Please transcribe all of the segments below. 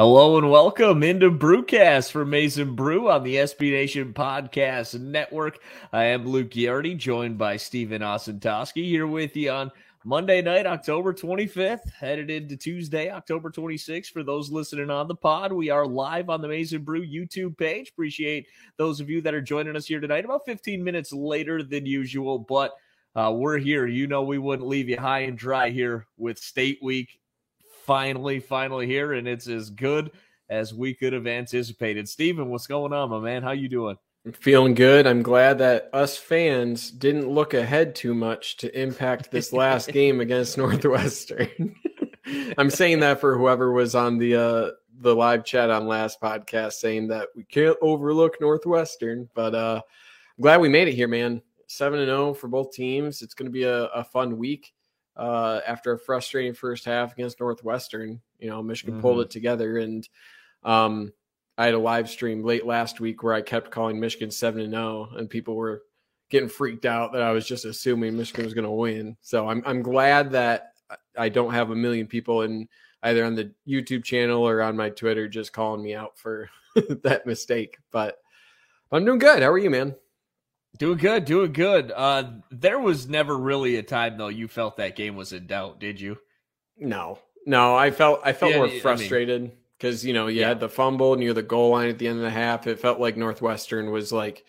Hello and welcome into Brewcast for Maize n Brew on the SB Nation Podcast Network. I am Luke Giardi, joined by Stephen Osentoski here with you on Monday night, October 25th, headed into Tuesday, October 26th. For those listening on the pod, we are live on the Maize n Brew YouTube page. Appreciate those of you that are joining us here tonight, about 15 minutes later than usual, but uh, we're here. You know, we wouldn't leave you high and dry here with State Week finally, finally here, and it's as good as we could have anticipated. Steven, what's going on, my man? How you doing? I'm feeling good. I'm glad that us fans didn't look ahead too much to impact this last game against Northwestern. I'm saying that for whoever was on the uh, the live chat on last podcast saying that we can't overlook Northwestern, but uh, I'm glad we made it here, man. Seven and zero oh for both teams. It's going to be a, a fun week uh, after a frustrating first half against Northwestern. You know, Michigan mm-hmm. pulled it together, and um, I had a live stream late last week where I kept calling Michigan seven and zero, oh, and people were getting freaked out that I was just assuming Michigan was going to win. So I'm I'm glad that I don't have a million people in either on the YouTube channel or on my Twitter just calling me out for that mistake. But I'm doing good. How are you, man? Doing good, doing good. Uh, there was never really a time though you felt that game was in doubt, did you? No, no. I felt I felt yeah, more frustrated because I mean, you know you yeah. had the fumble near the goal line at the end of the half. It felt like Northwestern was like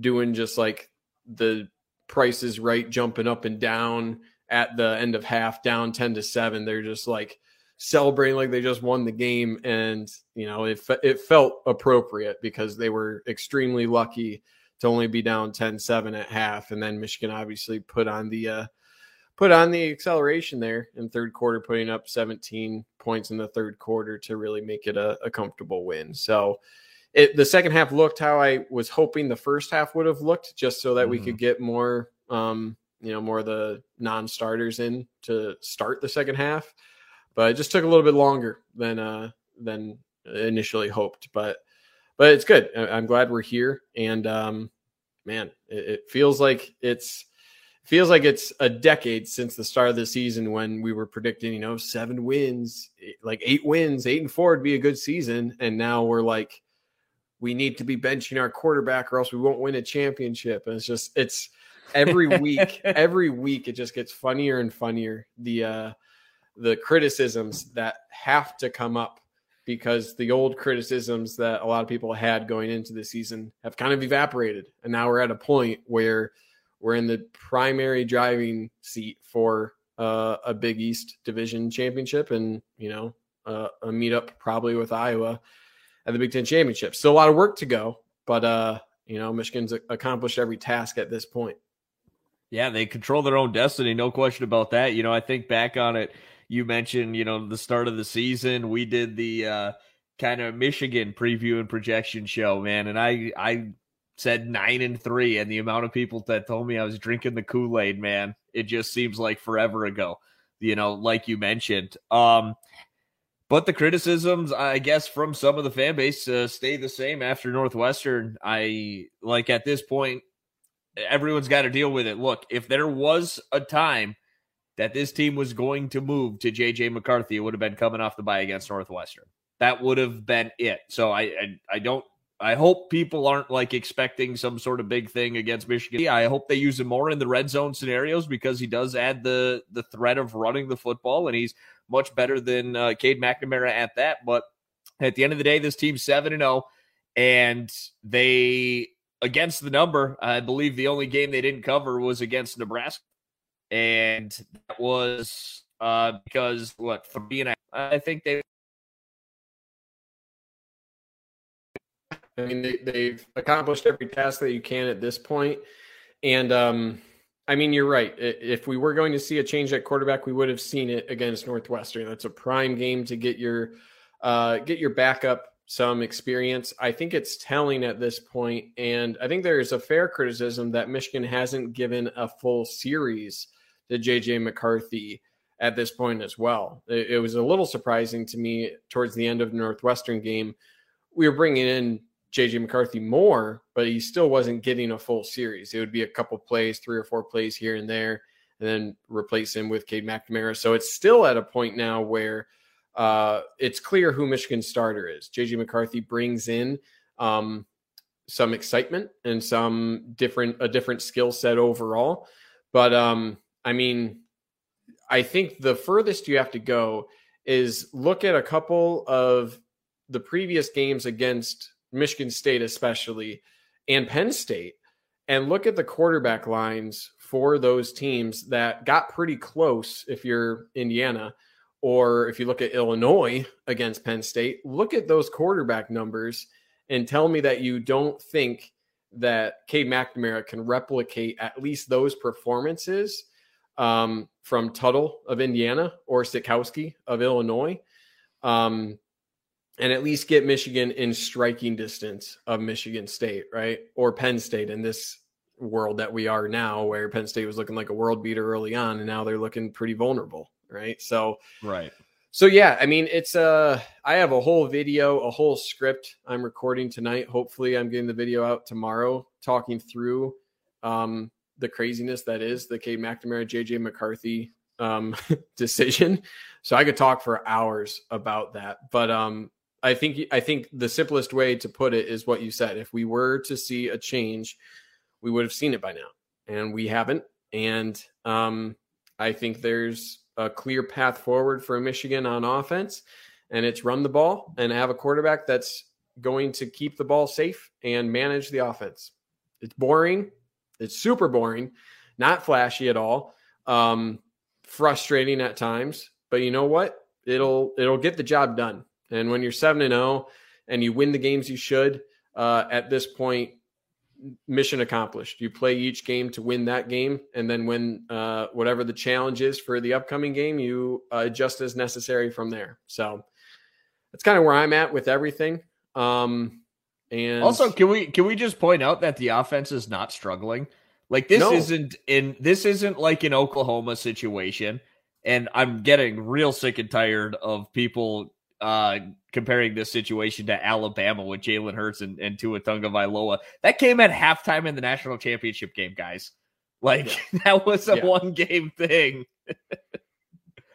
doing just like the prices right, jumping up and down at the end of half, down ten to seven. They're just like celebrating like they just won the game, and you know it it felt appropriate because they were extremely lucky to only be down 10-7 at half and then Michigan obviously put on the uh, put on the acceleration there in third quarter putting up 17 points in the third quarter to really make it a, a comfortable win. So it, the second half looked how I was hoping the first half would have looked just so that mm-hmm. we could get more um, you know more of the non-starters in to start the second half but it just took a little bit longer than uh than initially hoped but but it's good. I'm glad we're here, and um, man, it, it feels like it's feels like it's a decade since the start of the season when we were predicting, you know, seven wins, like eight wins, eight and four would be a good season, and now we're like, we need to be benching our quarterback or else we won't win a championship. And it's just it's every week, every week it just gets funnier and funnier. The uh the criticisms that have to come up because the old criticisms that a lot of people had going into the season have kind of evaporated. And now we're at a point where we're in the primary driving seat for uh, a Big East Division championship and, you know, uh, a meetup probably with Iowa at the Big Ten championship. Still a lot of work to go, but, uh, you know, Michigan's accomplished every task at this point. Yeah, they control their own destiny, no question about that. You know, I think back on it you mentioned, you know, the start of the season. We did the uh, kind of Michigan preview and projection show, man, and I I said nine and three, and the amount of people that told me I was drinking the Kool Aid, man, it just seems like forever ago. You know, like you mentioned. Um, but the criticisms, I guess, from some of the fan base uh, stay the same after Northwestern. I like at this point, everyone's got to deal with it. Look, if there was a time that this team was going to move to JJ McCarthy, it would have been coming off the bye against Northwestern. That would have been it. So I, I, I don't I hope people aren't like expecting some sort of big thing against Michigan. I hope they use him more in the red zone scenarios because he does add the the threat of running the football, and he's much better than uh, Cade McNamara at that. But at the end of the day, this team's seven and zero, oh, and they against the number. I believe the only game they didn't cover was against Nebraska and that was uh, because what three and a half, I think they. I mean, they, have accomplished every task that you can at this point, and um, I mean, you're right. If we were going to see a change at quarterback, we would have seen it against Northwestern. That's a prime game to get your uh, get your backup some experience. I think it's telling at this point, and I think there is a fair criticism that Michigan hasn't given a full series to JJ McCarthy at this point as well. It, it, was a little surprising to me towards the end of the Northwestern game. We were bringing in JJ McCarthy more, but he still wasn't getting a full series. It would be a couple plays, three or four plays here and there, and then replace him with Cade McNamara. So it's still at a point now where uh, it's clear who Michigan's starter is. JJ McCarthy brings in um, some excitement and some different a different skill set overall. But um, I mean, I think the furthest you have to go is look at a couple of the previous games against Michigan State, especially, and Penn State, and look at the quarterback lines for those teams that got pretty close if you're Indiana or if you look at Illinois against Penn State, look at those quarterback numbers and tell me that you don't think that Cade McNamara can replicate at least those performances um, from Tuttle of Indiana or Sitkowski of Illinois, um, and at least get Michigan in striking distance of Michigan State, right? Or Penn State in this world that we are now, where Penn State was looking like a world beater early on, and now they're looking pretty vulnerable right? So right. So yeah, I mean, it's uh I have a whole video, a whole script I'm recording tonight. Hopefully, I'm getting the video out tomorrow, talking through um the craziness that is the Cade McNamara JJ McCarthy um decision. So I could talk for hours about that. But um I think I think the simplest way to put it is what you said. If we were to see a change, we would have seen it by now. And we haven't. And um I think there's a clear path forward for Michigan on offense, and it's run the ball and have a quarterback that's going to keep the ball safe and manage the offense. It's boring. It's super boring, not flashy at all. Um, frustrating at times, but you know what? It'll it'll get the job done. And when you're seven and zero oh and you win the games you should, uh, at this point, mission accomplished. You play each game to win that game, and then when uh, whatever the challenge is for the upcoming game, you adjust as necessary from there. So that's kind of where I'm at with everything. Um, and also, can we can we just point out that the offense is not struggling? Like this no. isn't in this isn't like an Oklahoma situation. And I'm getting real sick and tired of people uh, comparing this situation to Alabama with Jalen Hurts and, and Tua Tagovailoa. That came at halftime in the national championship game, guys. Like yeah. that was a yeah. one game thing.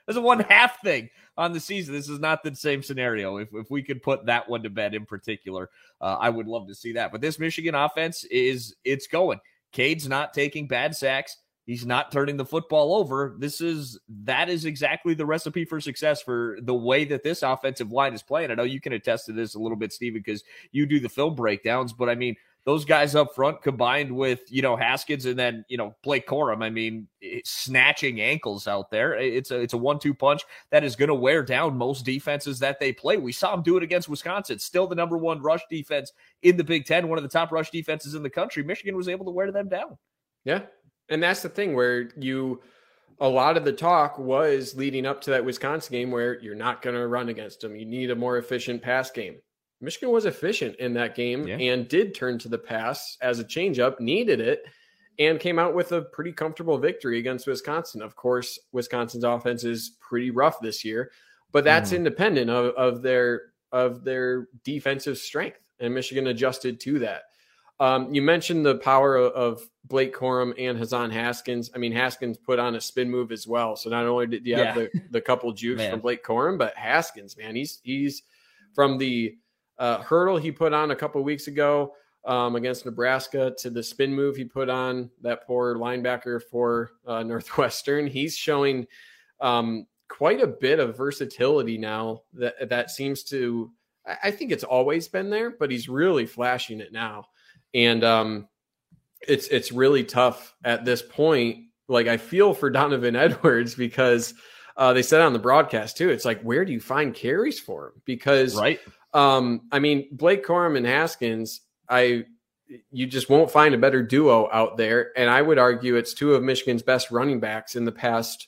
That's a one half thing on the season. This is not the same scenario. If, if we could put that one to bed in particular, uh, I would love to see that. But this Michigan offense is it's going. Cade's not taking bad sacks. He's not turning the football over. This is that is exactly the recipe for success for the way that this offensive line is playing. I know you can attest to this a little bit, Stephen, because you do the film breakdowns. But I mean, those guys up front combined with you know Haskins and then you know Blake Corum. I mean, snatching ankles out there. It's a it's a one two punch that is going to wear down most defenses that they play. We saw them do it against Wisconsin. Still the number one rush defense in the Big Ten, one of the top rush defenses in the country. Michigan was able to wear them down. Yeah, and that's the thing where you a lot of the talk was leading up to that Wisconsin game where you're not going to run against them. You need a more efficient pass game. Michigan was efficient in that game yeah. and did turn to the pass as a changeup, needed it, and came out with a pretty comfortable victory against Wisconsin. Of course, Wisconsin's offense is pretty rough this year, but that's mm. independent of, of their of their defensive strength, and Michigan adjusted to that. Um, you mentioned the power of Blake Corum and Hassan Haskins. I mean, Haskins put on a spin move as well. So not only did you have yeah. the, the couple jukes from Blake Corum, but Haskins, man, he's he's from the uh, hurdle he put on a couple weeks ago um, against Nebraska to the spin move he put on that poor linebacker for uh, Northwestern. He's showing um, quite a bit of versatility now. That that seems to. I think it's always been there, but he's really flashing it now and um, it's it's really tough at this point. Like I feel for Donovan Edwards because uh, they said on the broadcast too. It's like where do you find carries for him? Because right, um, I mean Blake Corum and Haskins, I you just won't find a better duo out there. And I would argue it's two of Michigan's best running backs in the past.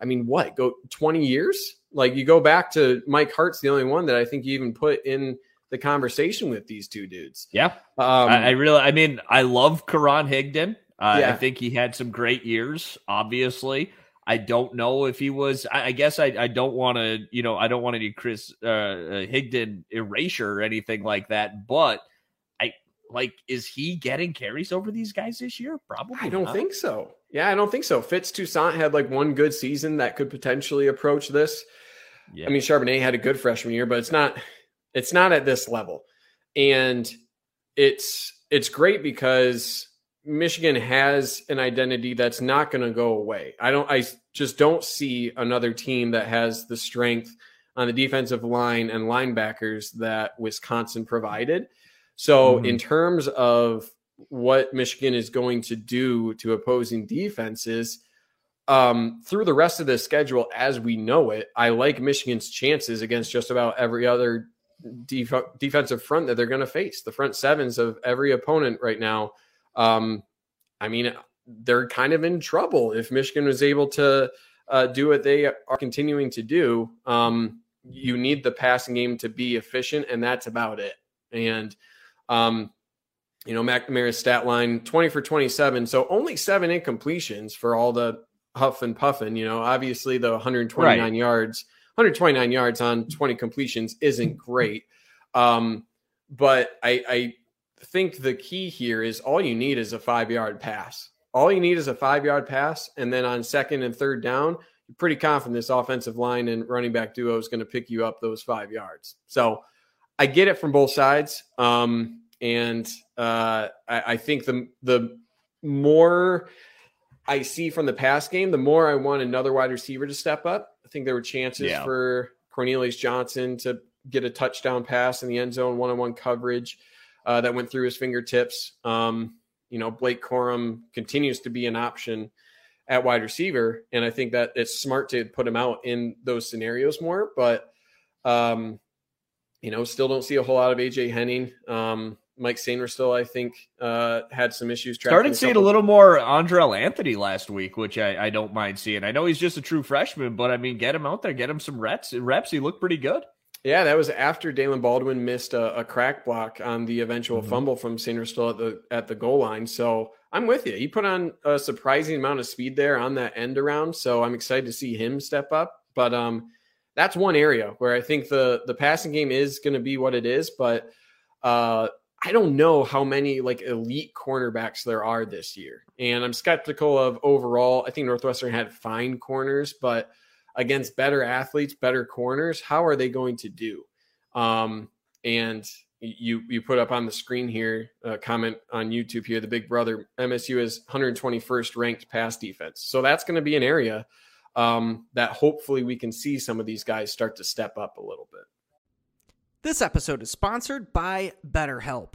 I mean, what go twenty years? Like you go back to Mike Hart's the only one that I think you even put in the conversation with these two dudes. Yeah. Um, I, I, really, I mean, I love Karan Higdon. Uh, yeah. I think he had some great years, obviously. I don't know if he was. I, I guess I, I don't want to, you know, I don't want any Chris uh, uh, Higdon erasure or anything like that. But I like, is he getting carries over these guys this year? Probably. I don't not. think so. Yeah, I don't think so. Fitz Toussaint had like one good season that could potentially approach this. Yeah. I mean, Charbonnet had a good freshman year, but it's not it's not at this level. And it's it's great because Michigan has an identity that's not going to go away. I don't I just don't see another team that has the strength on the defensive line and linebackers that Wisconsin provided. So mm-hmm. in terms of what Michigan is going to do to opposing defenses, um, through the rest of the schedule as we know it, I like Michigan's chances against just about every other def- defensive front that they're going to face. The front sevens of every opponent right now. Um, I mean, they're kind of in trouble if Michigan was able to uh, do what they are continuing to do. Um, you need the passing game to be efficient, and that's about it. And um, you know, McNamara's stat line 20 for 27. So only seven incompletions for all the huff and puffing. You know, obviously the 129 right. yards, 129 yards on 20 completions isn't great. Um, but I, I think the key here is all you need is a five yard pass. All you need is a five yard pass. And then on second and third down, you're pretty confident this offensive line and running back duo is going to pick you up those five yards. So I get it from both sides. Um, and uh, I, I think the the more I see from the pass game, the more I want another wide receiver to step up. I think there were chances yeah. for Cornelius Johnson to get a touchdown pass in the end zone, one on one coverage uh, that went through his fingertips. Um, you know, Blake Corum continues to be an option at wide receiver. And I think that it's smart to put him out in those scenarios more. But, um, you know, still don't see a whole lot of AJ Henning. Um, Mike still, I think, uh, had some issues. Started seeing a little more Andrel Anthony last week, which I, I, don't mind seeing. I know he's just a true freshman, but I mean, get him out there, get him some reps. Reps, he looked pretty good. Yeah, that was after Daylen Baldwin missed a, a crack block on the eventual mm-hmm. fumble from Sainristil at the at the goal line. So I'm with you. He put on a surprising amount of speed there on that end around. So I'm excited to see him step up. But um, that's one area where I think the the passing game is going to be what it is, but. Uh, I don't know how many like elite cornerbacks there are this year. And I'm skeptical of overall. I think Northwestern had fine corners, but against better athletes, better corners, how are they going to do? Um, and you you put up on the screen here a comment on YouTube here. The Big Brother MSU is 121st ranked pass defense, so that's going to be an area um, that hopefully we can see some of these guys start to step up a little bit. This episode is sponsored by BetterHelp.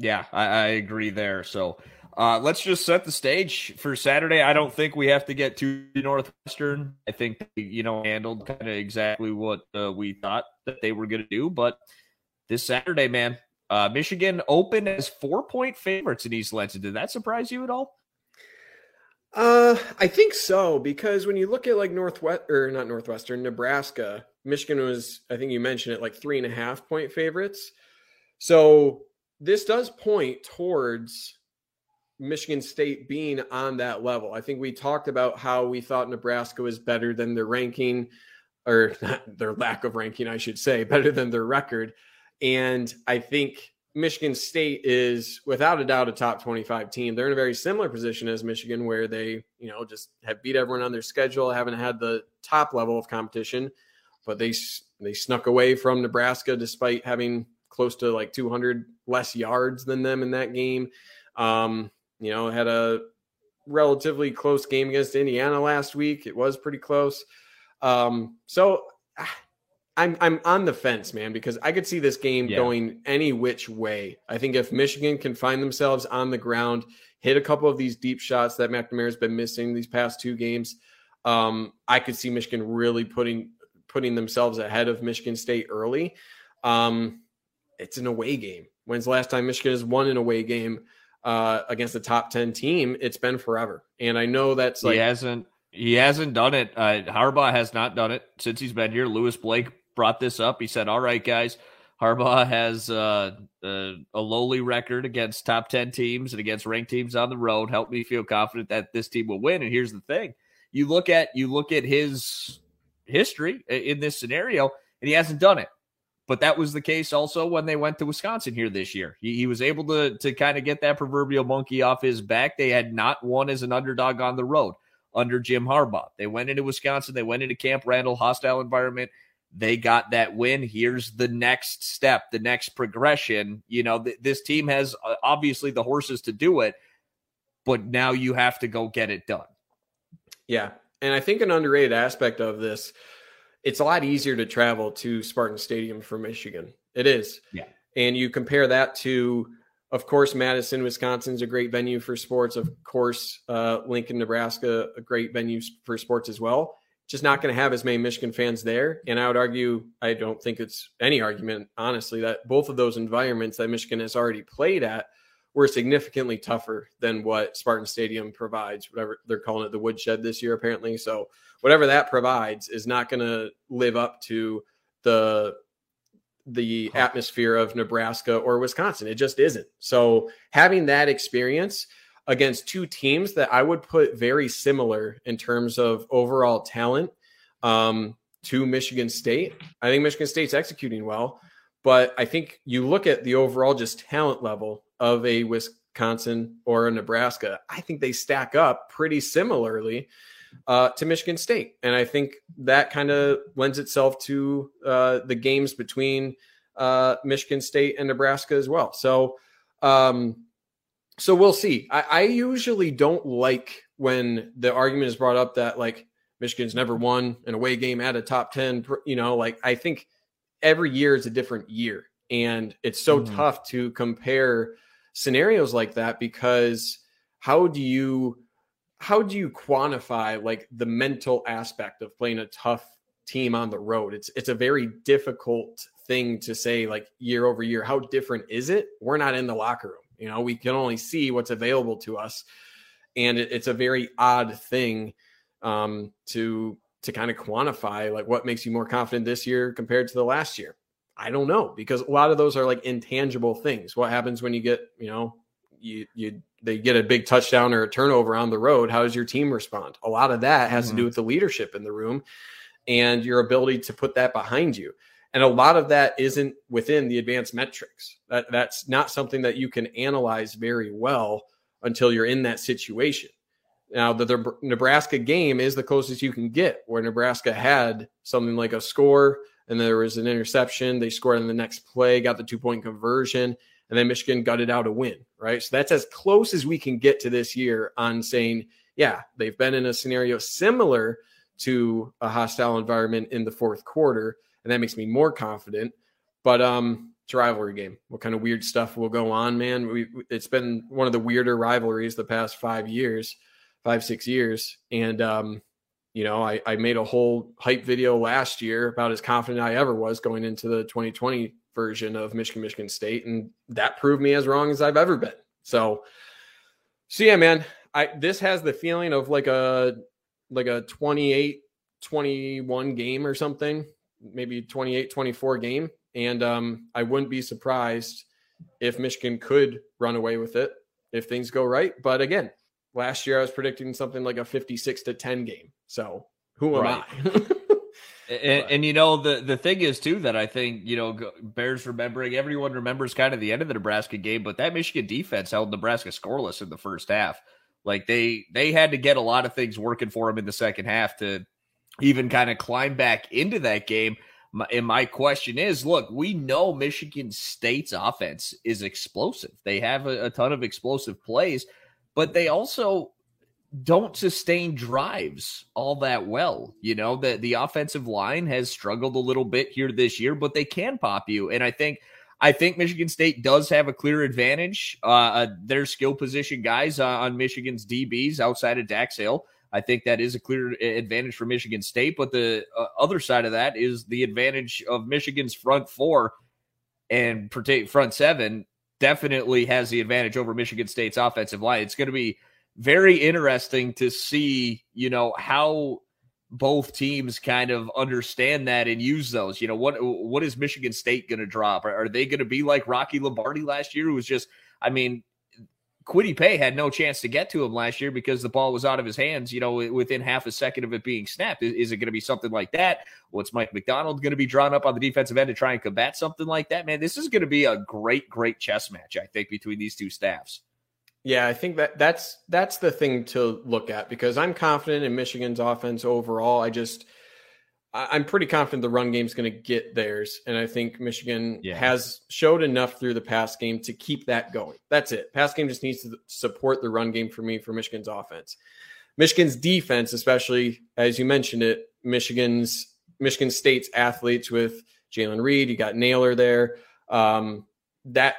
Yeah, I, I agree there. So uh, let's just set the stage for Saturday. I don't think we have to get to Northwestern. I think you know handled kind of exactly what uh, we thought that they were going to do. But this Saturday, man, uh, Michigan opened as four point favorites in East Lansing. Did that surprise you at all? Uh, I think so because when you look at like Northwest or not Northwestern, Nebraska, Michigan was I think you mentioned it like three and a half point favorites. So this does point towards Michigan State being on that level. I think we talked about how we thought Nebraska was better than their ranking, or their lack of ranking, I should say, better than their record. And I think Michigan State is without a doubt a top 25 team. They're in a very similar position as Michigan, where they, you know, just have beat everyone on their schedule, haven't had the top level of competition, but they they snuck away from Nebraska despite having close to like 200 less yards than them in that game. Um, you know, had a relatively close game against Indiana last week. It was pretty close. Um, so I'm I'm on the fence, man, because I could see this game yeah. going any which way. I think if Michigan can find themselves on the ground, hit a couple of these deep shots that McNamara's been missing these past two games, um, I could see Michigan really putting putting themselves ahead of Michigan State early. Um, it's an away game. When's the last time Michigan has won an away game uh, against a top ten team? It's been forever, and I know that's like he hasn't he hasn't done it. Uh, Harbaugh has not done it since he's been here. Lewis Blake brought this up. He said, "All right, guys." Harbaugh has uh, uh, a lowly record against top 10 teams and against ranked teams on the road. Help me feel confident that this team will win. And here's the thing you look at you look at his history in this scenario, and he hasn't done it. But that was the case also when they went to Wisconsin here this year. He, he was able to to kind of get that proverbial monkey off his back. They had not won as an underdog on the road under Jim Harbaugh. They went into Wisconsin, they went into Camp Randall, hostile environment. They got that win. Here's the next step, the next progression. You know, th- this team has uh, obviously the horses to do it, but now you have to go get it done. Yeah. And I think an underrated aspect of this, it's a lot easier to travel to Spartan Stadium for Michigan. It is. Yeah. And you compare that to, of course, Madison, Wisconsin is a great venue for sports. Of course, uh, Lincoln, Nebraska, a great venue for sports as well. Just not going to have as many Michigan fans there. And I would argue, I don't think it's any argument, honestly, that both of those environments that Michigan has already played at were significantly tougher than what Spartan Stadium provides, whatever they're calling it the woodshed this year, apparently. So whatever that provides is not going to live up to the the atmosphere of Nebraska or Wisconsin. It just isn't. So having that experience against two teams that I would put very similar in terms of overall talent um, to Michigan State. I think Michigan State's executing well, but I think you look at the overall just talent level of a Wisconsin or a Nebraska, I think they stack up pretty similarly uh, to Michigan State. And I think that kind of lends itself to uh, the games between uh, Michigan State and Nebraska as well. So, um, so we'll see. I, I usually don't like when the argument is brought up that like Michigan's never won an away game at a top 10, you know, like I think every year is a different year. And it's so mm-hmm. tough to compare scenarios like that because how do you how do you quantify like the mental aspect of playing a tough team on the road? It's it's a very difficult thing to say like year over year how different is it? We're not in the locker room you know? We can only see what's available to us and it, it's a very odd thing um, to to kind of quantify like what makes you more confident this year compared to the last year. I don't know because a lot of those are like intangible things. What happens when you get, you know, you you they get a big touchdown or a turnover on the road? How does your team respond? A lot of that has mm-hmm. to do mm-hmm. with the leadership in the room and your ability to put that behind you. And a lot of that isn't within the advanced metrics. That that's not something that you can analyze very well until you're in that situation. Now, the, the Nebraska game is the closest you can get, where Nebraska had something like a score and there was an interception. They scored on the next play, got the two point conversion, and then Michigan gutted out a win, right? So that's as close as we can get to this year on saying, yeah, they've been in a scenario similar to a hostile environment in the fourth quarter, and that makes me more confident. But um, it's a rivalry game. What kind of weird stuff will go on, man? We, it's been one of the weirder rivalries the past five years, five six years, and um, you know, I, I made a whole hype video last year about as confident I ever was going into the 2020 version of Michigan, Michigan State. And that proved me as wrong as I've ever been. So, so yeah, man, I, this has the feeling of like a, like a 28, 21 game or something, maybe 28, 24 game. And um, I wouldn't be surprised if Michigan could run away with it if things go right. But again, last year I was predicting something like a 56 to 10 game. So who am right. I? and, and, you know the the thing is too that I think you know Bears remembering everyone remembers kind of the end of the Nebraska game, but that Michigan defense held Nebraska scoreless in the first half. Like they they had to get a lot of things working for them in the second half to even kind of climb back into that game. And my question is, look, we know Michigan State's offense is explosive. They have a, a ton of explosive plays, but they also don't sustain drives all that well. You know, the the offensive line has struggled a little bit here this year, but they can pop you. And I think I think Michigan State does have a clear advantage. Uh, uh their skill position guys uh, on Michigan's DBs outside of Dax Hill. I think that is a clear advantage for Michigan State. But the uh, other side of that is the advantage of Michigan's front four and front seven definitely has the advantage over Michigan State's offensive line. It's going to be very interesting to see, you know, how both teams kind of understand that and use those. You know, what what is Michigan State going to drop? Are, are they going to be like Rocky Lombardi last year, who was just, I mean, Kwity Paye had no chance to get to him last year because the ball was out of his hands, you know, within half a second of it being snapped. Is, is it going to be something like that? What's Mike Macdonald going to be drawn up on the defensive end to try and combat something like that? Man, this is going to be a great, great chess match, I think, between these two staffs. Yeah, I think that that's that's the thing to look at because I'm confident in Michigan's offense overall. I just I'm pretty confident the run game is going to get theirs, and I think Michigan yeah. has showed enough through the pass game to keep that going. That's it. Pass game just needs to support the run game for me for Michigan's offense. Michigan's defense, especially as you mentioned it, Michigan's Michigan State's athletes with Jayden Reed, you got Nailor there. Um, that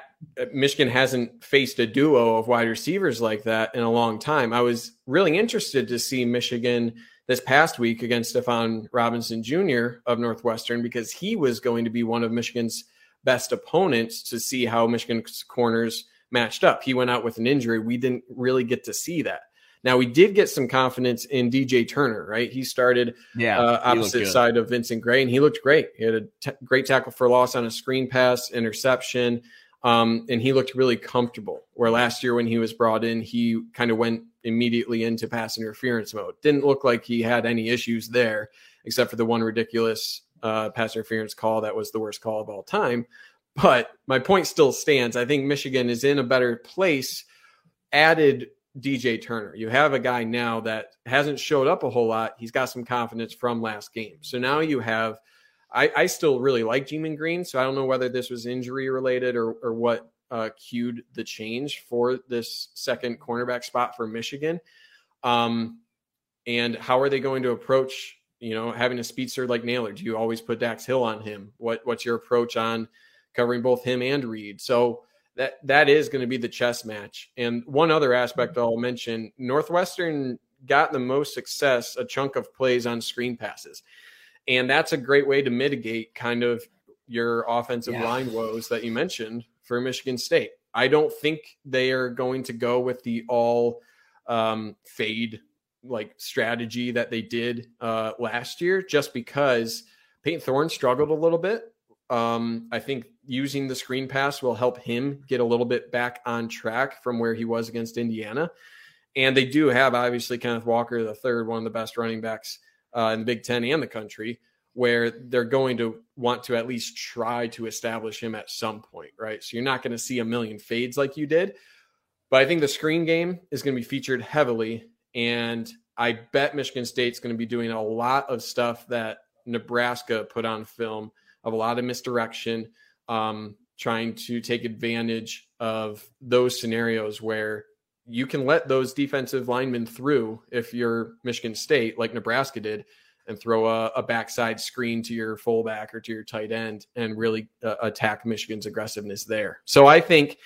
Michigan hasn't faced a duo of wide receivers like that in a long time. I was really interested to see Michigan this past week against Stephon Robinson Jr. of Northwestern because he was going to be one of Michigan's best opponents to see how Michigan's corners matched up. He went out with an injury. We didn't really get to see that. Now we did get some confidence in DJ Turner, right? He started yeah, uh, opposite side of Vincent Gray, and he looked great. He had a t- great tackle for loss on a screen pass, interception. Um, and he looked really comfortable. Where last year when he was brought in, he kind of went immediately into pass interference mode. Didn't look like he had any issues there, except for the one ridiculous uh, pass interference call that was the worst call of all time. But my point still stands. I think Michigan is in a better place. Added DJ Turner. You have a guy now that hasn't showed up a whole lot. He's got some confidence from last game. So now you have I, I still really like Gemon Green, so I don't know whether this was injury related or, or what uh, cued the change for this second cornerback spot for Michigan. Um, and how are they going to approach, you know, having a speedster like Nailor? Do you always put Dax Hill on him? What What's your approach on covering both him and Reed? So that that is going to be the chess match. And one other aspect I'll mention: Northwestern got the most success, a chunk of plays on screen passes. And that's a great way to mitigate kind of your offensive yeah. line woes that you mentioned for Michigan State. I don't think they are going to go with the all um, fade like strategy that they did uh, last year, just because Payton Thorne struggled a little bit. Um, I think using the screen pass will help him get a little bit back on track from where he was against Indiana. And they do have obviously Kenneth Walker, the third, one of the best running backs uh, in the Big Ten and the country, where they're going to want to at least try to establish him at some point, right? So you're not going to see a million fades like you did. But I think the screen game is going to be featured heavily. And I bet Michigan State's going to be doing a lot of stuff that Nebraska put on film of a lot of misdirection, um, trying to take advantage of those scenarios where you can let those defensive linemen through if you're Michigan State, like Nebraska did, and throw a, a backside screen to your fullback or to your tight end and really uh, attack Michigan's aggressiveness there. So I think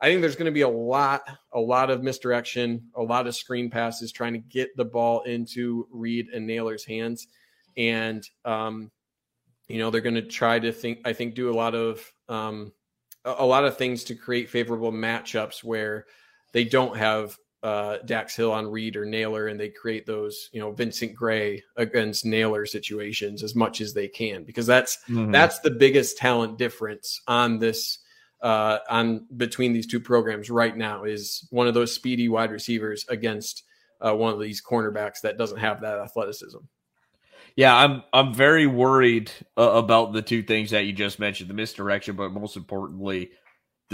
I think there's going to be a lot a lot of misdirection, a lot of screen passes trying to get the ball into Reed and Nailor's hands, and um, you know they're going to try to think. I think do a lot of um, a lot of things to create favorable matchups where they don't have uh, Dax Hill on Reed or Nailor, and they create those, you know, Vincent Gray against Nailor situations as much as they can, because that's mm-hmm. that's the biggest talent difference on this uh, on between these two programs right now is one of those speedy wide receivers against uh, one of these cornerbacks that doesn't have that athleticism. Yeah, I'm I'm very worried uh, about the two things that you just mentioned, the misdirection, but most importantly,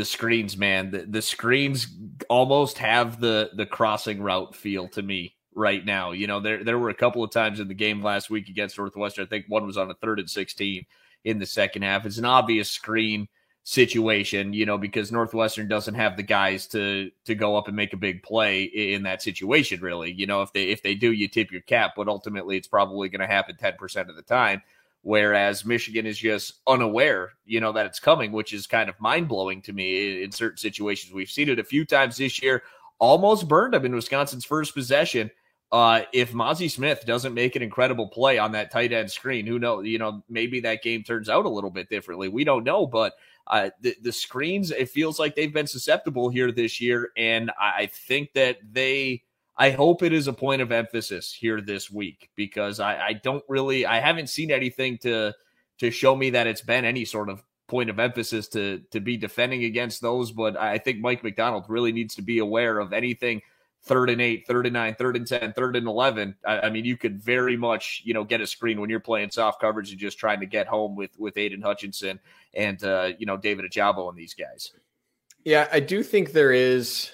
the screens, man. The, the screens almost have the the crossing route feel to me right now. You know, there there were a couple of times in the game last week against Northwestern. I think one was on a third and sixteen in the second half. It's an obvious screen situation, you know, because Northwestern doesn't have the guys to to go up and make a big play in that situation. Really, you know, if they if they do, you tip your cap, but ultimately, it's probably going to happen ten percent of the time. Whereas Michigan is just unaware, you know, that it's coming, which is kind of mind blowing to me in certain situations. We've seen it a few times this year. Almost burned them in Wisconsin's first possession. Uh, if Mazi Smith doesn't make an incredible play on that tight end screen, who knows? You know, maybe that game turns out a little bit differently. We don't know, but uh, the, the screens, it feels like they've been susceptible here this year. And I think that they, I hope it is a point of emphasis here this week because I, I don't really, I haven't seen anything to, to show me that it's been any sort of point of emphasis to, to be defending against those. But I think Mike Macdonald really needs to be aware of anything third and eight, third and nine, third and ten, third and 11. I, I, mean, you could very much, you know, get a screen when you're playing soft coverage and just trying to get home with, with Aidan Hutchinson and, uh, you know, David Ojabo and these guys. Yeah, I do think there is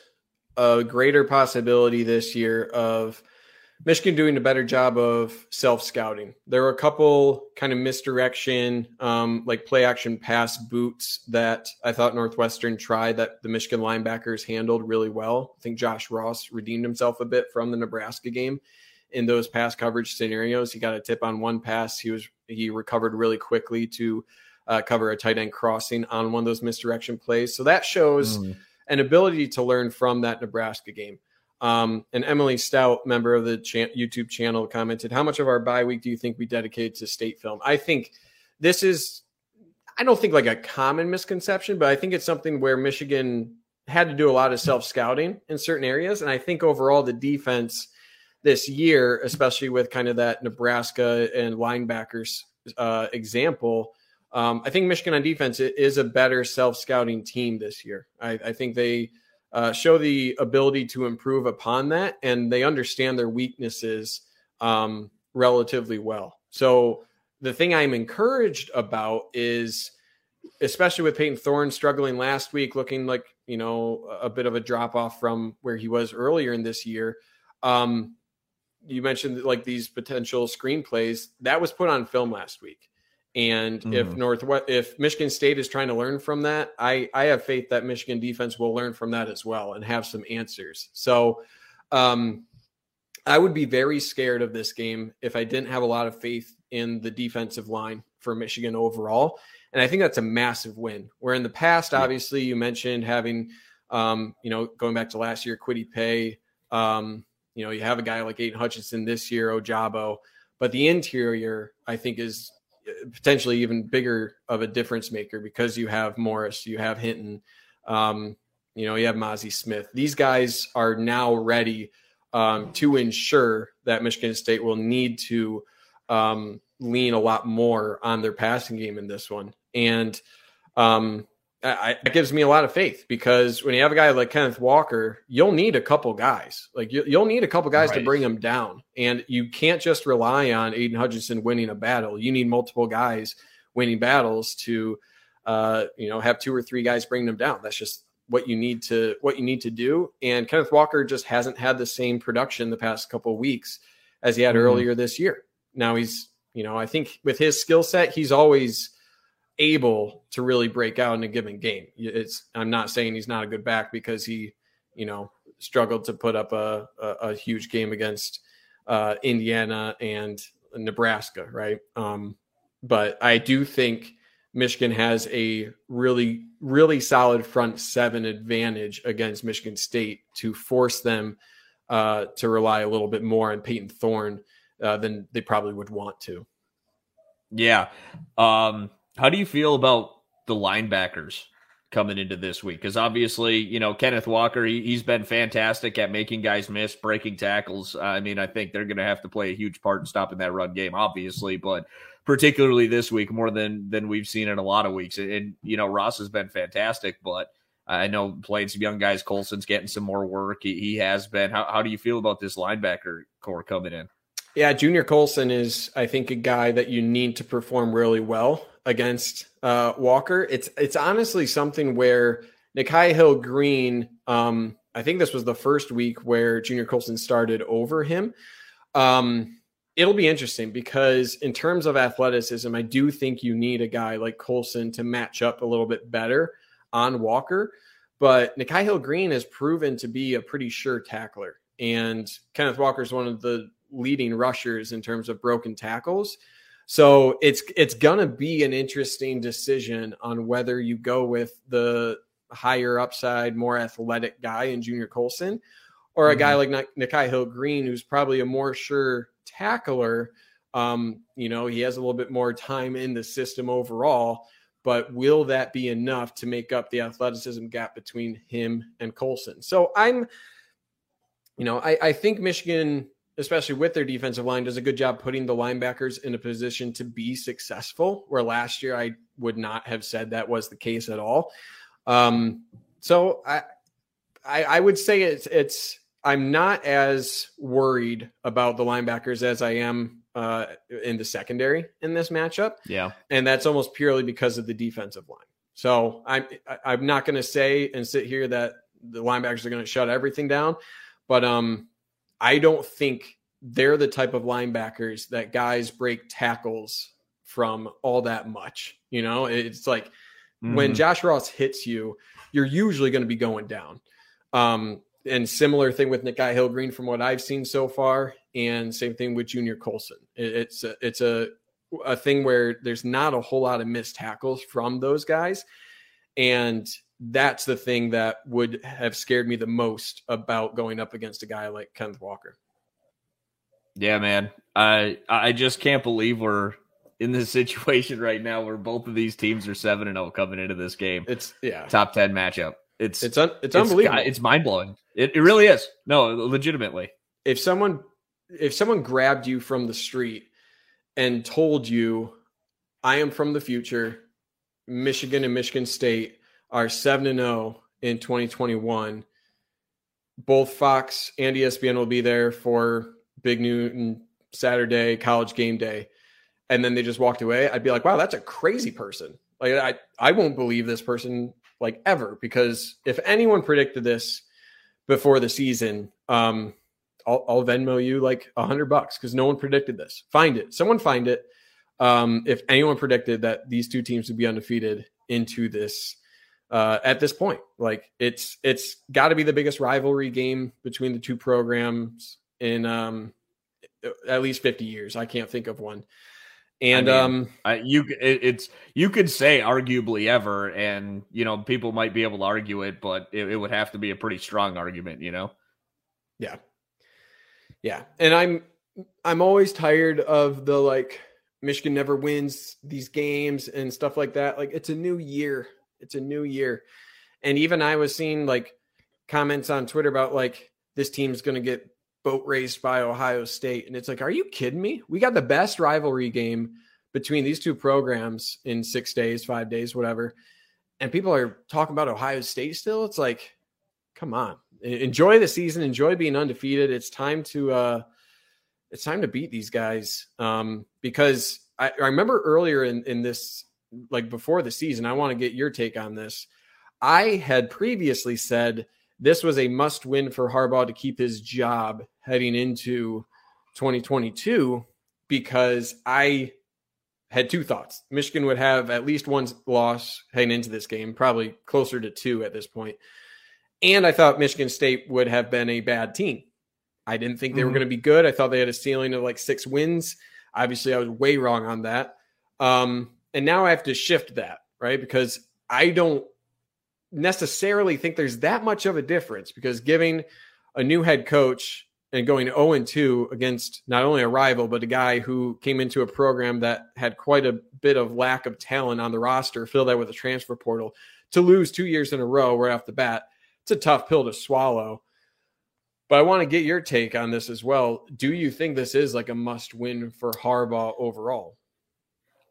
a greater possibility this year of – Michigan doing a better job of self scouting. There were a couple kind of misdirection, um, like play action pass boots that I thought Northwestern tried that the Michigan linebackers handled really well. I think Josh Ross redeemed himself a bit from the Nebraska game in those pass coverage scenarios. He got a tip on one pass. He was he recovered really quickly to uh, cover a tight end crossing on one of those misdirection plays. So that shows mm. An ability to learn from that Nebraska game. Um, and Emily Stout, member of the cha- YouTube channel, commented, "How much of our bye week do you think we dedicate to state film?" I think this is, I don't think like a common misconception, but I think it's something where Michigan had to do a lot of self scouting in certain areas, and I think overall the defense this year, especially with kind of that Nebraska and linebackers uh, example. Um, I think Michigan on defense is a better self scouting team this year. I, I think they uh, show the ability to improve upon that, and they understand their weaknesses um, relatively well. So the thing I'm encouraged about is, especially with Payton Thorne struggling last week, looking like you know a bit of a drop off from where he was earlier in this year. Um, you mentioned like these potential screenplays that was put on film last week. And mm. if Northwest, if Michigan State is trying to learn from that, I I have faith that Michigan defense will learn from that as well and have some answers. So, um, I would be very scared of this game if I didn't have a lot of faith in the defensive line for Michigan overall. And I think that's a massive win. Where in the past, obviously, you mentioned having, um, you know, going back to last year, Kwity Paye. Um, you know, you have a guy like Aidan Hutchinson this year, Ojabo, but the interior, I think, is potentially even bigger of a difference maker because you have Morris, you have Hinton, um, you know, you have Mazi Smith. These guys are now ready um, to ensure that Michigan State will need to um, lean a lot more on their passing game in this one. And um, I, it gives me a lot of faith because when you have a guy like Kenneth Walker, you'll need a couple guys. Like you, will need a couple guys right. to bring him down, and you can't just rely on Aidan Hutchinson winning a battle. You need multiple guys winning battles to, uh, you know, have two or three guys bring them down. That's just what you need to what you need to do. And Kenneth Walker just hasn't had the same production the past couple of weeks as he had mm-hmm. earlier this year. Now he's, you know, I think with his skill set, he's always able to really break out in a given game. It's I'm not saying he's not a good back because he, you know, struggled to put up a a, a huge game against uh, Indiana and Nebraska, right? Um, but I do think Michigan has a really really solid front seven advantage against Michigan State to force them uh, to rely a little bit more on Payton Thorne uh, than they probably would want to. Yeah. Um, how do you feel about the linebackers coming into this week? Because obviously, you know, Kenneth Walker, he, has been fantastic at making guys miss, breaking tackles. I mean, I think they're going to have to play a huge part in stopping that run game, obviously, but particularly this week more than than we've seen in a lot of weeks. And, and you know, Ross has been fantastic, but I know playing some young guys. Colson's getting some more work. He, he has been. How, how do you feel about this linebacker core coming in? Yeah, Junior Colson is, I think, a guy that you need to perform really well against uh, Walker. It's it's honestly something where Nikai Hill-Green, um, I think this was the first week where Junior Colson started over him. Um, it'll be interesting because in terms of athleticism, I do think you need a guy like Colson to match up a little bit better on Walker. But Nikai Hill-Green has proven to be a pretty sure tackler. And Kenneth Walker is one of the leading rushers in terms of broken tackles. So it's it's gonna be an interesting decision on whether you go with the higher upside, more athletic guy in Junior Colson, or a mm-hmm. guy like Nikai Hill-Green, who's probably a more sure tackler. Um, you know, he has a little bit more time in the system overall, but will that be enough to make up the athleticism gap between him and Colson? So I'm, you know, I, I think Michigan, especially with their defensive line, does a good job putting the linebackers in a position to be successful. Where last year I would not have said that was the case at all. Um, so I, I, I would say it's it's I'm not as worried about the linebackers as I am uh, in the secondary in this matchup. Yeah, and that's almost purely because of the defensive line. So I'm I'm not going to say and sit here that the linebackers are going to shut everything down, but um, I don't think they're the type of linebackers that guys break tackles from all that much. You know, it's like mm-hmm. when Josh Ross hits you, you're usually going to be going down. Um, and similar thing with Nikai Hill-Green from what I've seen so far, and same thing with Junior Colson. It's a, it's a a thing where there's not a whole lot of missed tackles from those guys, and that's the thing that would have scared me the most about going up against a guy like Kenneth Walker. Yeah, man, I I just can't believe we're in this situation right now where both of these teams are seven and zero oh coming into this game. It's yeah, top ten matchup. It's it's un, it's, it's unbelievable. It's mind blowing. It, it really is. No, legitimately. If someone if someone grabbed you from the street and told you, "I am from the future," Michigan and Michigan State are seven and zero oh in 2021. Both Fox and ESPN will be there for Big Noon Saturday, College Game Day, and then they just walked away. I'd be like, "Wow, that's a crazy person." Like I, I won't believe this person like ever because if anyone predicted this before the season, um, I'll, I'll Venmo you like a hundred bucks because no one predicted this. Find it. Someone find it. Um, if anyone predicted that these two teams would be undefeated into this uh, at this point, like it's it's got to be the biggest rivalry game between the two programs in um, at least 50 years. I can't think of one. And I mean, um, I, you it, it's you could say arguably ever, and you know people might be able to argue it, but it, it would have to be a pretty strong argument, you know. Yeah, yeah, and I'm I'm always tired of the like Michigan never wins these games and stuff like that. Like it's a new year, it's a new year, and even I was seeing like comments on Twitter about like this team's going to get boat raced by Ohio State. And it's like, are you kidding me? We got the best rivalry game between these two programs in six days, five days, whatever. And people are talking about Ohio State still. It's like, come on. Enjoy the season, enjoy being undefeated. It's time to uh it's time to beat these guys. Um, because I, I remember earlier in, in this, like before the season, I want to get your take on this. I had previously said this was a must win for Harbaugh to keep his job heading into 2022 because I had two thoughts. Michigan would have at least one loss heading into this game, probably closer to two at this point. And I thought Michigan State would have been a bad team. I didn't think they mm-hmm. were going to be good. I thought they had a ceiling of like six wins. Obviously, I was way wrong on that. Um, and now I have to shift that, right? Because I don't necessarily think there's that much of a difference because giving a new head coach and going 0 and 2 against not only a rival, but a guy who came into a program that had quite a bit of lack of talent on the roster, fill that with a transfer portal, to lose two years in a row right off the bat, it's a tough pill to swallow. But I want to get your take on this as well. Do you think this is like a must win for Harbaugh overall?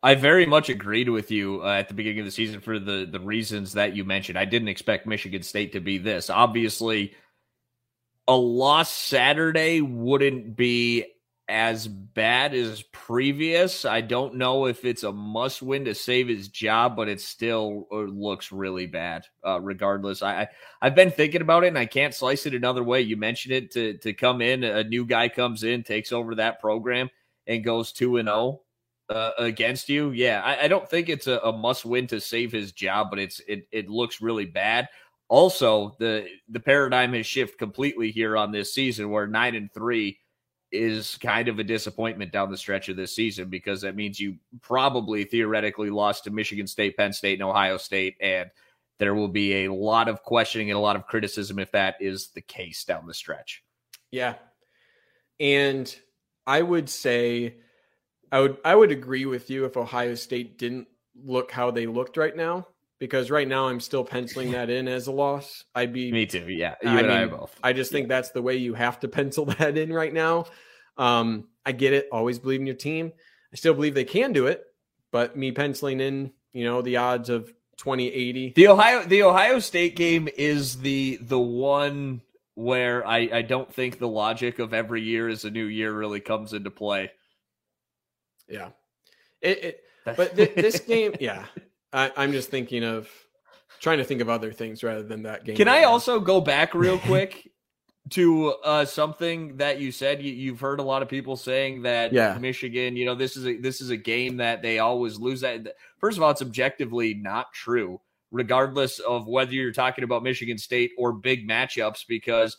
I very much agreed with you uh, at the beginning of the season for the the reasons that you mentioned. I didn't expect Michigan State to be this. Obviously, a loss Saturday wouldn't be as bad as previous. I don't know if it's a must win to save his job, but it still uh, looks really bad. Uh, regardless, I, I have been thinking about it, and I can't slice it another way. You mentioned it to to come in, a new guy comes in, takes over that program and goes two and zero oh, uh, against you, yeah, I, I, don't think it's a, a must win to save his job, but it's it it looks really bad. Also, the the paradigm has shifted completely here on this season, where nine and three is kind of a disappointment down the stretch of this season because that means you probably theoretically lost to Michigan State, Penn State, and Ohio State, and there will be a lot of questioning and a lot of criticism if that is the case down the stretch. Yeah, and I would say I would I would agree with you if Ohio State didn't look how they looked right now because right now I'm still penciling that in as a loss. I'd be me too. Yeah, you I and mean, I both. I just think yeah. that's the way you have to pencil that in right now. Um, I get it. Always believe in your team. I still believe they can do it, but me penciling in, you know, the odds of 2080. The Ohio the Ohio State game is the the one where I I don't think the logic of every year is a new year really comes into play. Yeah. It, it but th- this game, yeah. I, I'm just thinking of trying to think of other things rather than that game. Can right I now. also go back real quick to uh, something that you said? You, have heard a lot of people saying that yeah. Michigan, you know, this is a this is a game that they always lose. That first of all, it's objectively not true, regardless of whether you're talking about Michigan State or big matchups, because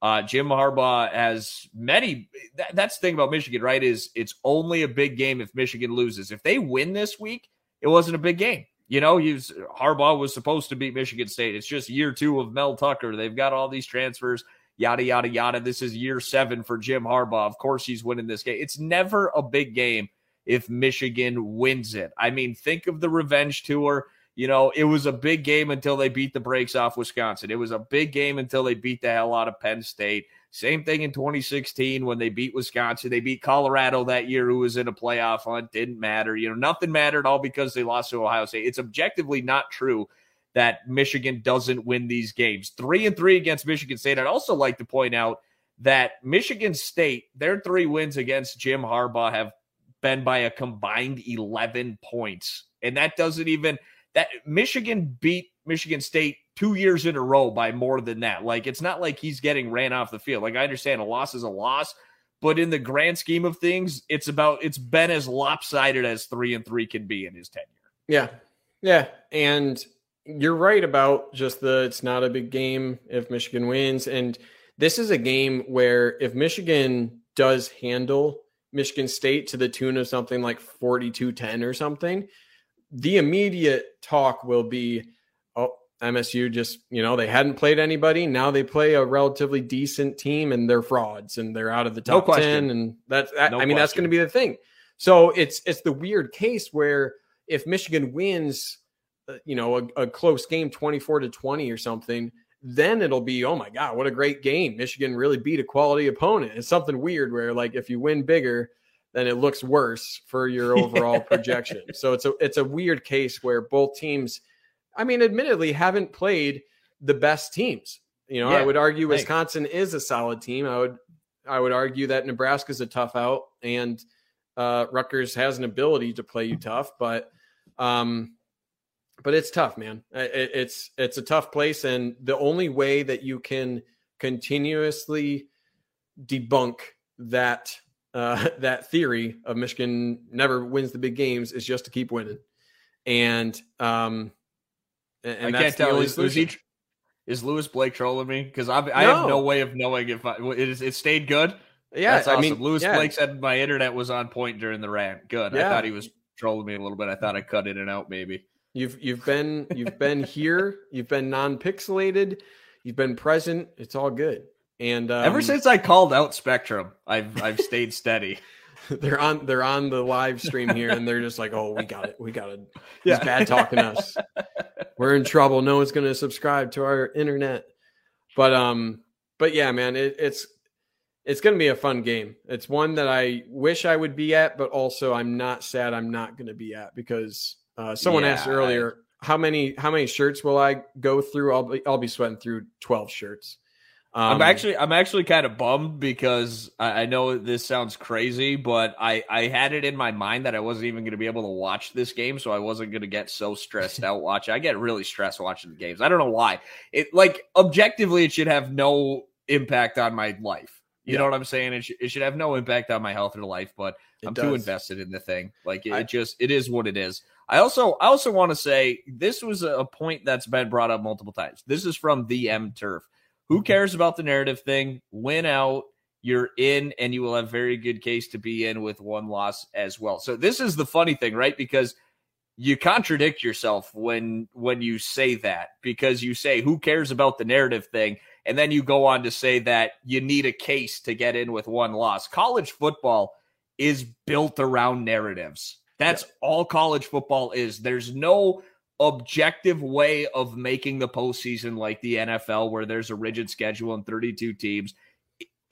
uh, Jim Harbaugh has many. That, that's the thing about Michigan, right? Is it's only a big game if Michigan loses. If they win this week, it wasn't a big game. You know, he's Harbaugh was supposed to beat Michigan State. It's just year two of Mel Tucker. They've got all these transfers, yada yada yada. This is year seven for Jim Harbaugh. Of course, he's winning this game. It's never a big game if Michigan wins it. I mean, think of the revenge tour. You know, it was a big game until they beat the brakes off Wisconsin. It was a big game until they beat the hell out of Penn State. Same thing in 2016 when they beat Wisconsin. They beat Colorado that year, who was in a playoff hunt. Didn't matter. You know, nothing mattered all because they lost to Ohio State. It's objectively not true that Michigan doesn't win these games. Three and three against Michigan State. I'd also like to point out that Michigan State, their three wins against Jim Harbaugh have been by a combined 11 points. And that doesn't even that Michigan beat Michigan State two years in a row by more than that. Like it's not like he's getting ran off the field. Like I understand a loss is a loss, but in the grand scheme of things, it's about it's been as lopsided as three and three can be in his tenure. Yeah. Yeah. And you're right about just the it's not a big game if Michigan wins. And this is a game where if Michigan does handle Michigan State to the tune of something like 42 10 or something, the immediate talk will be oh, MSU just, you know, they hadn't played anybody. Now they play a relatively decent team and they're frauds and they're out of the top no 10. And that's, that, no I mean, question. that's going to be the thing. So it's, it's the weird case where if Michigan wins, uh, you know, a, a close game, 24 to 20 or something, then it'll be, oh my God, what a great game. Michigan really beat a quality opponent. It's something weird where like, if you win bigger, then it looks worse for your overall projection. So it's a, it's a weird case where both teams, I mean, admittedly, haven't played the best teams. You know, yeah, I would argue thanks. Wisconsin is a solid team. I would I would argue that Nebraska's a tough out, and uh, Rutgers has an ability to play you tough, but um, but it's tough, man. It, it's it's a tough place, and the only way that you can continuously debunk that uh, that theory of Michigan never wins the big games is just to keep winning. And um, and I can't tell. Is, is, he, is Lewis Blake trolling me? Because I, I no. have no way of knowing if I, it, is, it stayed good. Yeah, That's awesome. I mean, Lewis yeah. Blake said my internet was on point during the rant. Good. Yeah. I thought he was trolling me a little bit. I thought I cut in and out maybe. You've you've been you've been here. You've been non-pixelated. You've been present. It's all good. And um, ever since I called out Spectrum, I've I've stayed steady. they're on they're on the live stream here and they're just like, oh, we got it, we got it. He's yeah. bad talking us. We're in trouble. No one's gonna subscribe to our internet. But um, but yeah, man, it, it's it's gonna be a fun game. It's one that I wish I would be at, but also I'm not sad I'm not gonna be at because uh, someone yeah, asked earlier I... how many how many shirts will I go through? I'll be I'll be sweating through twelve shirts. Um, I'm actually I'm actually kind of bummed because I, I, know this sounds crazy, but I I had it in my mind that I wasn't even going to be able to watch this game, so I wasn't going to get so stressed out watching. I get really stressed watching the games. I don't know why. It like objectively, it should have no impact on my life. You yeah. know what I'm saying? It, sh- it, should have no impact on my health or life, but it I'm does. too invested in the thing. Like it, I, it, just it is what it is. I also I also want to say this was a point that's been brought up multiple times. This is from the M Turf. Who cares about the narrative thing? Win out, you're in, and you will have very good case to be in with one loss as well. So this is the funny thing, right? Because you contradict yourself when when you say that because you say who cares about the narrative thing and then you go on to say that you need a case to get in with one loss college football is built around narratives that's yeah. all college football is there's no objective way of making the postseason like the NFL where there's a rigid schedule and 32 teams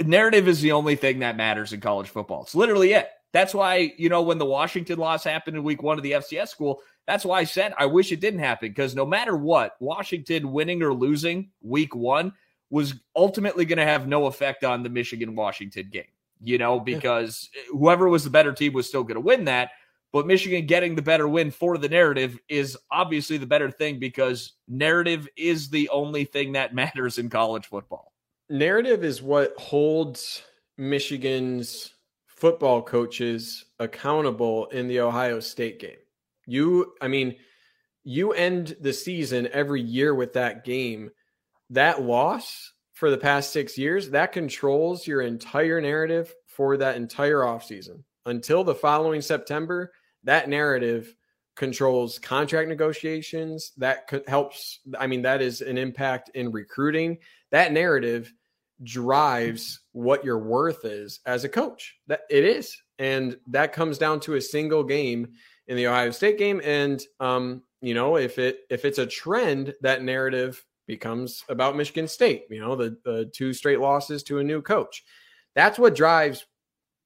narrative is the only thing that matters in college football it's literally it that's why, you know, when the Washington loss happened in week one of the FCS school, that's why I said I wish it didn't happen because no matter what, Washington winning or losing week one was ultimately going to have no effect on the Michigan Washington game, you know, because eh, whoever was the better team was still going to win that. But Michigan getting the better win for the narrative is obviously the better thing because narrative is the only thing that matters in college football. Narrative is what holds Michigan's football coaches accountable in the Ohio State game. You, I mean, you end the season every year with that game. That loss for the past six years, that controls your entire narrative for that entire offseason. Until the following September, that narrative controls contract negotiations. That helps. I mean, that is an impact in recruiting. That narrative drives what your worth is as a coach. That it is, and that comes down to a single game in the Ohio State game. And um, you know, if it if it's a trend, that narrative becomes about Michigan State. You know, the the two straight losses to a new coach. That's what drives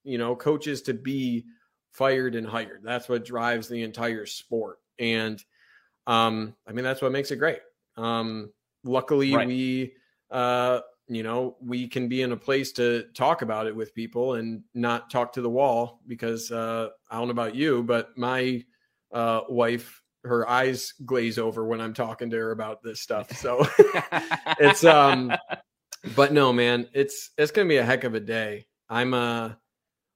you know coaches to be fired and hired. That's what drives the entire sport. And um, I mean, that's what makes it great. Um, luckily, right. we uh, you know, we can be in a place to talk about it with people and not talk to the wall because uh, I don't know about you, but my uh, wife, her eyes glaze over when I'm talking to her about this stuff. So it's, um, but no, man, it's, it's going to be a heck of a day. I'm, uh,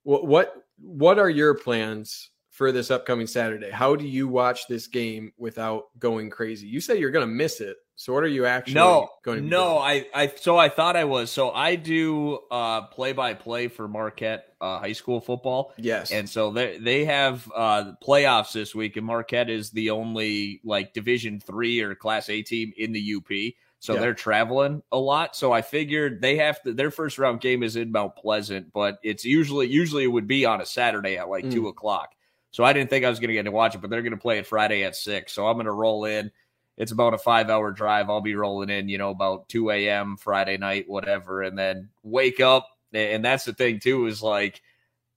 what, what, what are your plans for this upcoming Saturday? How do you watch this game without going crazy? You say you're going to miss it. So what are you actually no, going to No, I, I so I thought I was. So I do uh play by play for Marquette uh, high school football. Yes. And so they they have uh playoffs this week and Marquette is the only like division 3 or class A team in the UP. So yeah. they're traveling a lot. So I figured they have to their first round game is in Mount Pleasant, but it's usually usually it would be on a Saturday at like mm. two o'clock. So I didn't think I was gonna get to watch it, but they're gonna play it Friday at six. So I'm gonna roll in it's about a five hour drive. I'll be rolling in, you know, about 2 a.m. Friday night, whatever, and then wake up. And that's the thing too, is like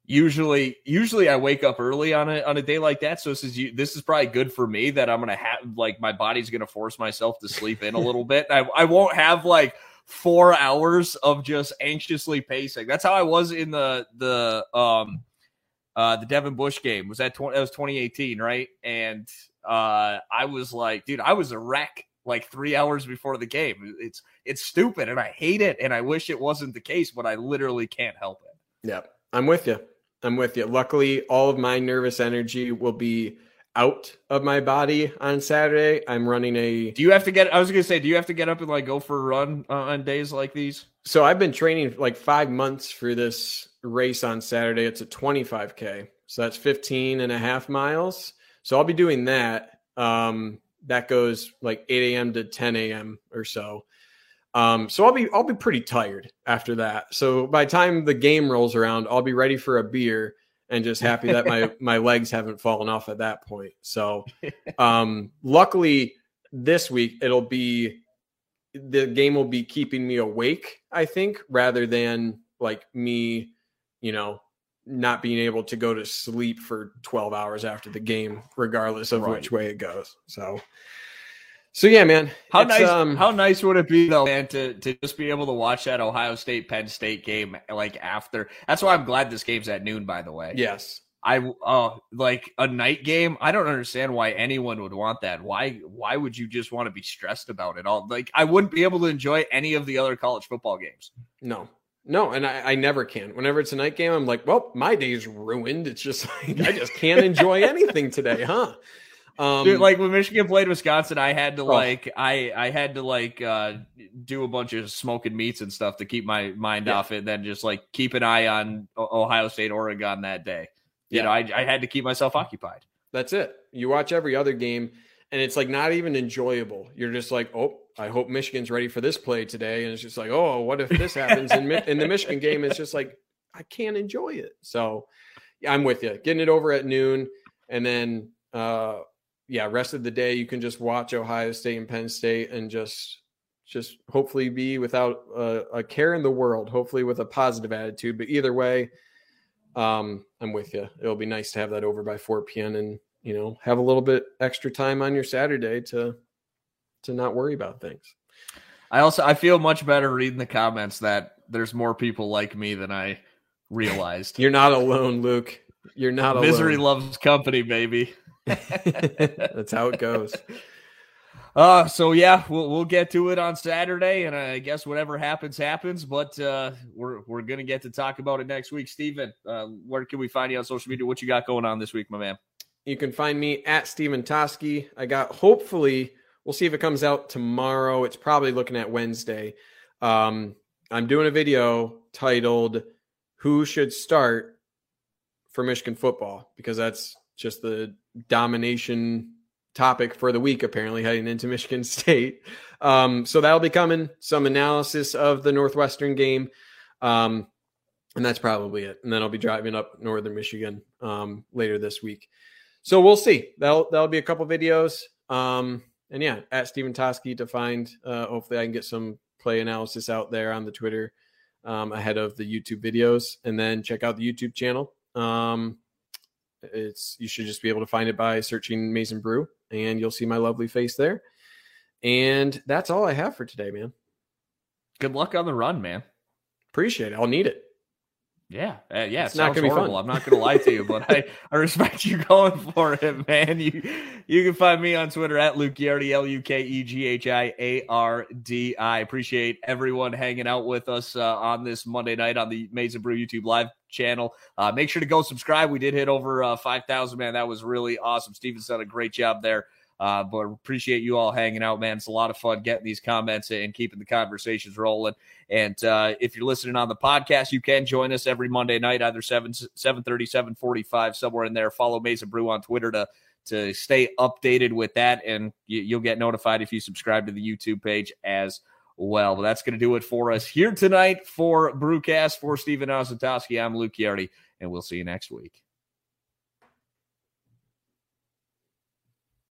usually usually I wake up early on a on a day like that. So this is this is probably good for me that I'm gonna have like my body's gonna force myself to sleep in a little bit. I, I won't have like four hours of just anxiously pacing. That's how I was in the the um uh the Devin Bush game. Was that 20, that was 2018, right? And uh, I was like, dude, I was a wreck like three hours before the game. It's it's stupid, and I hate it, and I wish it wasn't the case, but I literally can't help it. Yeah, I'm with you. I'm with you. Luckily, all of my nervous energy will be out of my body on Saturday. I'm running a. Do you have to get? I was gonna say, do you have to get up and like go for a run uh, on days like these? So I've been training like five months for this race on Saturday. It's a 25k, so that's 15 and a half miles. So I'll be doing that. Um, that goes like 8 a.m. to 10 a.m. or so. Um, so I'll be I'll be pretty tired after that. So by the time the game rolls around, I'll be ready for a beer and just happy that my my legs haven't fallen off at that point. So um, luckily this week it'll be the game will be keeping me awake, I think, rather than like me, you know, not being able to go to sleep for 12 hours after the game, regardless of right. which way it goes. So, so yeah, man. How nice! Um, how nice would it be though, man, to to just be able to watch that Ohio State Penn State game like after? That's why I'm glad this game's at noon. By the way, yes. I uh like a night game. I don't understand why anyone would want that. Why why would you just want to be stressed about it all? Like I wouldn't be able to enjoy any of the other college football games. No, No, and I, I, never can. Whenever it's a night game, I'm like, well, my day's ruined. It's just like I just can't enjoy anything today, huh? Um, Dude, like when Michigan played Wisconsin, I had to oh. like I I had to like uh, do a bunch of smoking meats and stuff to keep my mind yeah. off it. And then just like keep an eye on Ohio State, Oregon that day. You yeah. know, I I had to keep myself occupied. That's it. You watch every other game, and it's like not even enjoyable. You're just like, oh, I hope Michigan's ready for this play today, and it's just like, oh, what if this happens in in the Michigan game? It's just like I can't enjoy it. So yeah, I'm with you. Getting it over at noon, and then. uh yeah, rest of the day you can just watch Ohio State and Penn State and just just hopefully be without a, a care in the world, hopefully with a positive attitude. But either way, um, I'm with you. It'll be nice to have that over by 4 p.m. and you know have a little bit extra time on your Saturday to to not worry about things. I also I feel much better reading the comments that there's more people like me than I realized. You're not alone, Luke. You're not Misery alone. loves company, baby. That's how it goes. Uh, so yeah, we'll we'll get to it on Saturday, and I guess whatever happens, happens. But uh, we're we're gonna get to talk about it next week. Steven, uh, where can we find you on social media? What you got going on this week, my man? You can find me at Steven Toski. I got hopefully we'll see if it comes out tomorrow. It's probably looking at Wednesday. Um, I'm doing a video titled "Who Should Start for Michigan Football" because that's just the domination topic for the week, apparently heading into Michigan State. Um, so that'll be coming. Some analysis of the Northwestern game. Um, and that's probably it. And then I'll be driving up northern Michigan um, later this week. So we'll see. That'll that'll be a couple videos. Um, and yeah, at Steven Toski to find. Uh, hopefully, I can get some play analysis out there on the Twitter um, ahead of the YouTube videos, and then check out the YouTube channel. Um, it's you should just be able to find it by searching Maize n Brew, and you'll see my lovely face there. And that's all I have for today, man. Good luck on the run, man. Appreciate it. I'll need it. Yeah, uh, yeah, it's not gonna horrible. be fun. I'm not gonna lie to you, but I, I respect you going for it, man. You you can find me on Twitter at Luke Ghiardi, L U K E G H I A R D I. Appreciate everyone hanging out with us uh, on this Monday night on the Maize n Brew YouTube live channel. Uh, make sure to go subscribe. We did hit over uh, five thousand, man. That was really awesome. Steven's done a great job there. Uh, but appreciate you all hanging out, man. It's a lot of fun getting these comments and keeping the conversations rolling. And uh, if you're listening on the podcast, you can join us every Monday night, either 7 730, 745, somewhere in there. Follow Maize n Brew on Twitter to to stay updated with that. And you, will get notified if you subscribe to the YouTube page as well. But that's going to do it for us here tonight for Brewcast. For Steven Ozatovsky, I'm Luke Ghiardi, and we'll see you next week.